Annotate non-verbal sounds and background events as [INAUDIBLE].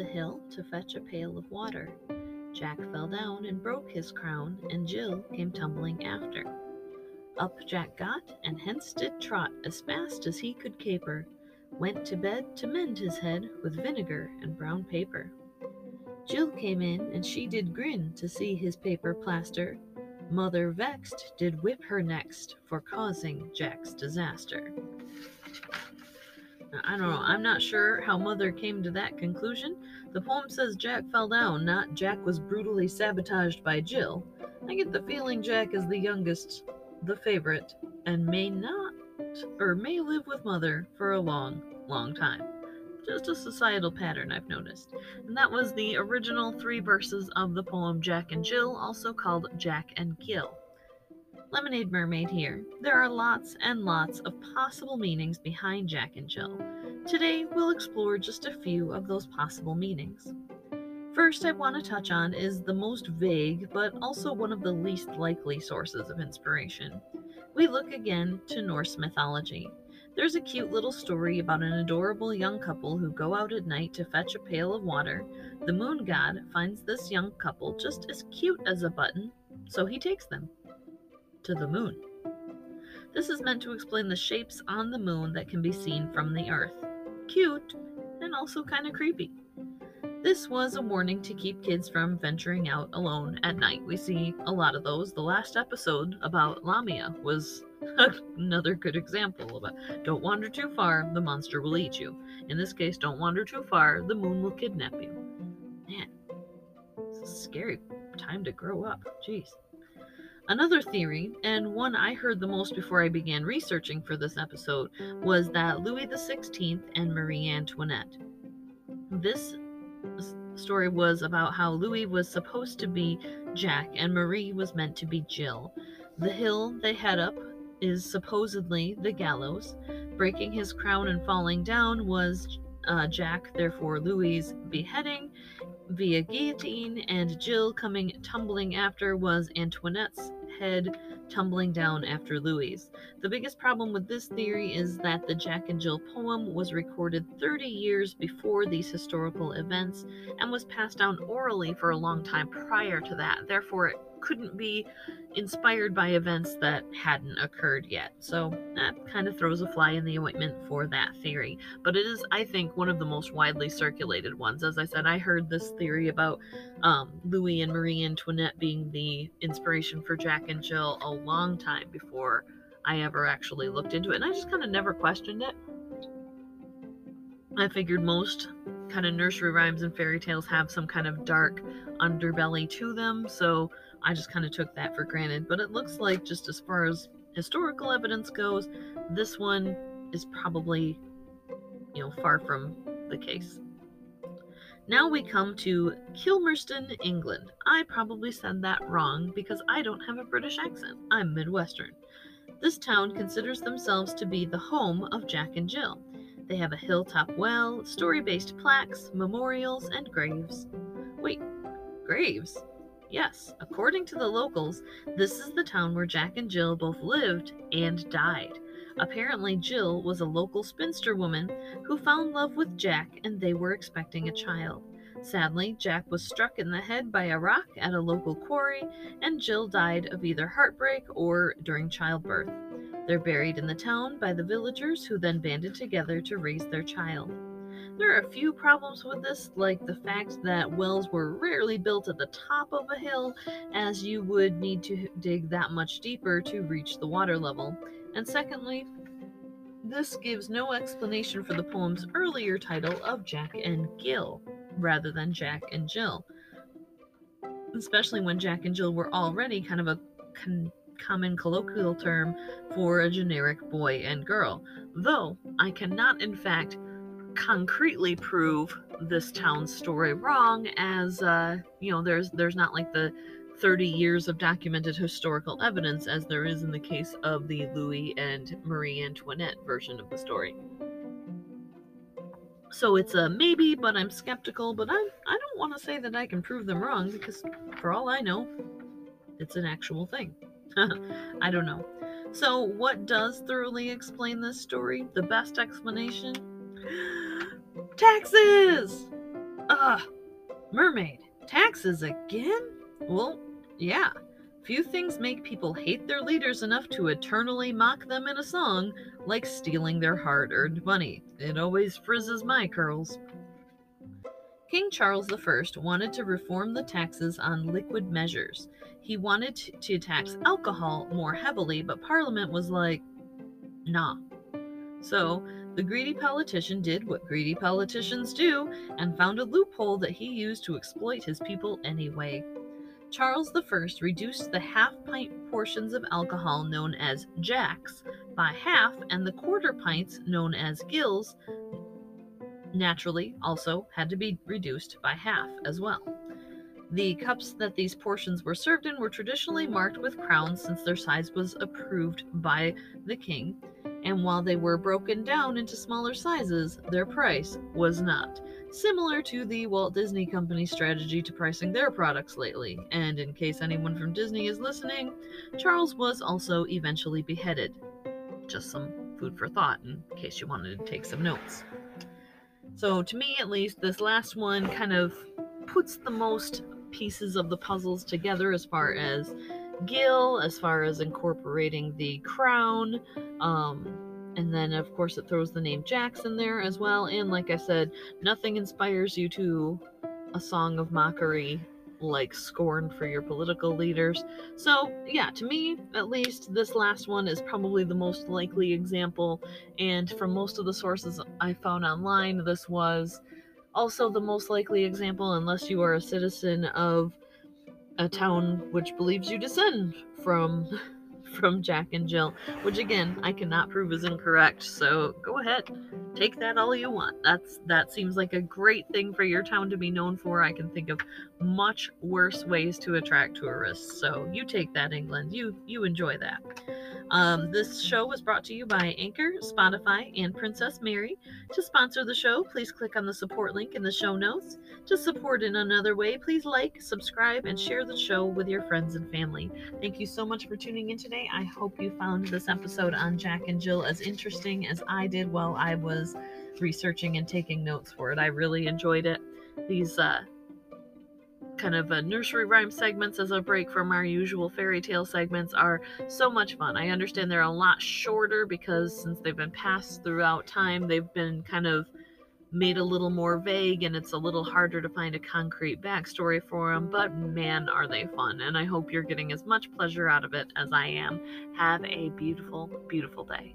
the hill to fetch a pail of water. Jack fell down and broke his crown, and Jill came tumbling after. Up Jack got, and hence did trot as fast as he could caper, went to bed to mend his head with vinegar and brown paper. Jill came in, and she did grin to see his paper plaster. Mother vexed did whip her next for causing Jack's disaster. I don't know, I'm not sure how Mother came to that conclusion. The poem says Jack fell down, not Jack was brutally sabotaged by Jill. I get the feeling Jack is the youngest, the favorite, and may not, or may live with Mother for a long, long time. Just a societal pattern I've noticed. And that was the original three verses of the poem Jack and Jill, also called Jack and Gill. Lemonade Mermaid here. There are lots and lots of possible meanings behind Jack and Jill. Today, we'll explore just a few of those possible meanings. First, I want to touch on is the most vague, but also one of the least likely sources of inspiration. We look again to Norse mythology. There's a cute little story about an adorable young couple who go out at night to fetch a pail of water. The moon god finds this young couple just as cute as a button, so he takes them to the moon. This is meant to explain the shapes on the moon that can be seen from the Earth. Cute, and also kind of creepy. This was a warning to keep kids from venturing out alone at night. We see a lot of those. The last episode about Lamia was [LAUGHS] another good example of. Don't wander too far, the monster will eat you. In this case, don't wander too far, the moon will kidnap you. Man, it's a scary time to grow up. Jeez. Another theory, and one I heard the most before I began researching for this episode, was that Louis XVI and Marie Antoinette. This story was about how Louis was supposed to be Jack and Marie was meant to be Jill. The hill they head up is supposedly the gallows. Breaking his crown and falling down was uh, Jack, therefore Louis' beheading via guillotine, and Jill coming tumbling after was Antoinette's head tumbling down after Louis. The biggest problem with this theory is that the Jack and Jill poem was recorded 30 years before these historical events and was passed down orally for a long time prior to that. Therefore, it couldn't be inspired by events that hadn't occurred yet. So that kind of throws a fly in the ointment for that theory. But it is, I think, one of the most widely circulated ones. As I said, I heard this theory about um, Louis and Marie Antoinette being the inspiration for Jack and Jill a long time before I ever actually looked into it. And I just kind of never questioned it. I figured most kind of nursery rhymes and fairy tales have some kind of dark underbelly to them, so I just kind of took that for granted. But it looks like, just as far as historical evidence goes, this one is probably, you know, far from the case. Now we come to Kilmersdon, England. I probably said that wrong because I don't have a British accent. I'm Midwestern. This town considers themselves to be the home of Jack and Jill. They have a hilltop well, story based plaques, memorials, and graves. Wait, graves? Yes, according to the locals, this is the town where Jack and Jill both lived and died. Apparently, Jill was a local spinster woman who found love with Jack and they were expecting a child. Sadly, Jack was struck in the head by a rock at a local quarry, and Jill died of either heartbreak or during childbirth. They're buried in the town by the villagers who then banded together to raise their child. There are a few problems with this, like the fact that wells were rarely built at the top of a hill, as you would need to dig that much deeper to reach the water level. And secondly, this gives no explanation for the poem's earlier title of Jack and Gill, rather than Jack and Jill. Especially when Jack and Jill were already kind of a con- common colloquial term for a generic boy and girl. Though I cannot, in fact, concretely prove this town's story wrong as uh, you know there's there's not like the 30 years of documented historical evidence as there is in the case of the Louis and Marie Antoinette version of the story. So it's a maybe, but I'm skeptical, but I I don't want to say that I can prove them wrong because for all I know, it's an actual thing. [LAUGHS] I don't know. So what does thoroughly explain this story? The best explanation? Taxes! Ugh, mermaid, taxes again? Well, yeah. Few things make people hate their leaders enough to eternally mock them in a song like stealing their hard earned money. It always frizzes my curls. King Charles I wanted to reform the taxes on liquid measures. He wanted to tax alcohol more heavily, but Parliament was like, nah. So, the greedy politician did what greedy politicians do and found a loophole that he used to exploit his people anyway. Charles I reduced the half pint portions of alcohol known as jacks by half and the quarter pints known as gills naturally also had to be reduced by half as well. The cups that these portions were served in were traditionally marked with crowns since their size was approved by the king, and while they were broken down into smaller sizes, their price was not. Similar to the Walt Disney Company strategy to pricing their products lately. And in case anyone from Disney is listening, Charles was also eventually beheaded. Just some food for thought in case you wanted to take some notes. So, to me at least, this last one kind of puts the most pieces of the puzzles together as far as Gil, as far as incorporating the crown. Um, and then, of course, it throws the name Jackson there as well. And like I said, nothing inspires you to a song of mockery like scorn for your political leaders. So, yeah, to me, at least, this last one is probably the most likely example. And from most of the sources I found online, this was also the most likely example, unless you are a citizen of a town which believes you descend from [LAUGHS] from Jack and Jill, which again I cannot prove is incorrect. So go ahead, take that all you want. That's that seems like a great thing for your town to be known for. I can think of much worse ways to attract tourists. So you take that, England. You you enjoy that. Um, this show was brought to you by Anchor, Spotify, and Princess Mary. To sponsor the show, please click on the support link in the show notes. To support in another way, please like, subscribe, and share the show with your friends and family. Thank you so much for tuning in today. I hope you found this episode on Jack and Jill as interesting as I did while I was researching and taking notes for it. I really enjoyed it. These uh, kind of uh, nursery rhyme segments as a break from our usual fairy tale segments are so much fun. I understand they're a lot shorter because since they've been passed throughout time, they've been kind of made a little more vague and it's a little harder to find a concrete backstory for them, but man, are they fun. And I hope you're getting as much pleasure out of it as I am. Have a beautiful, beautiful day.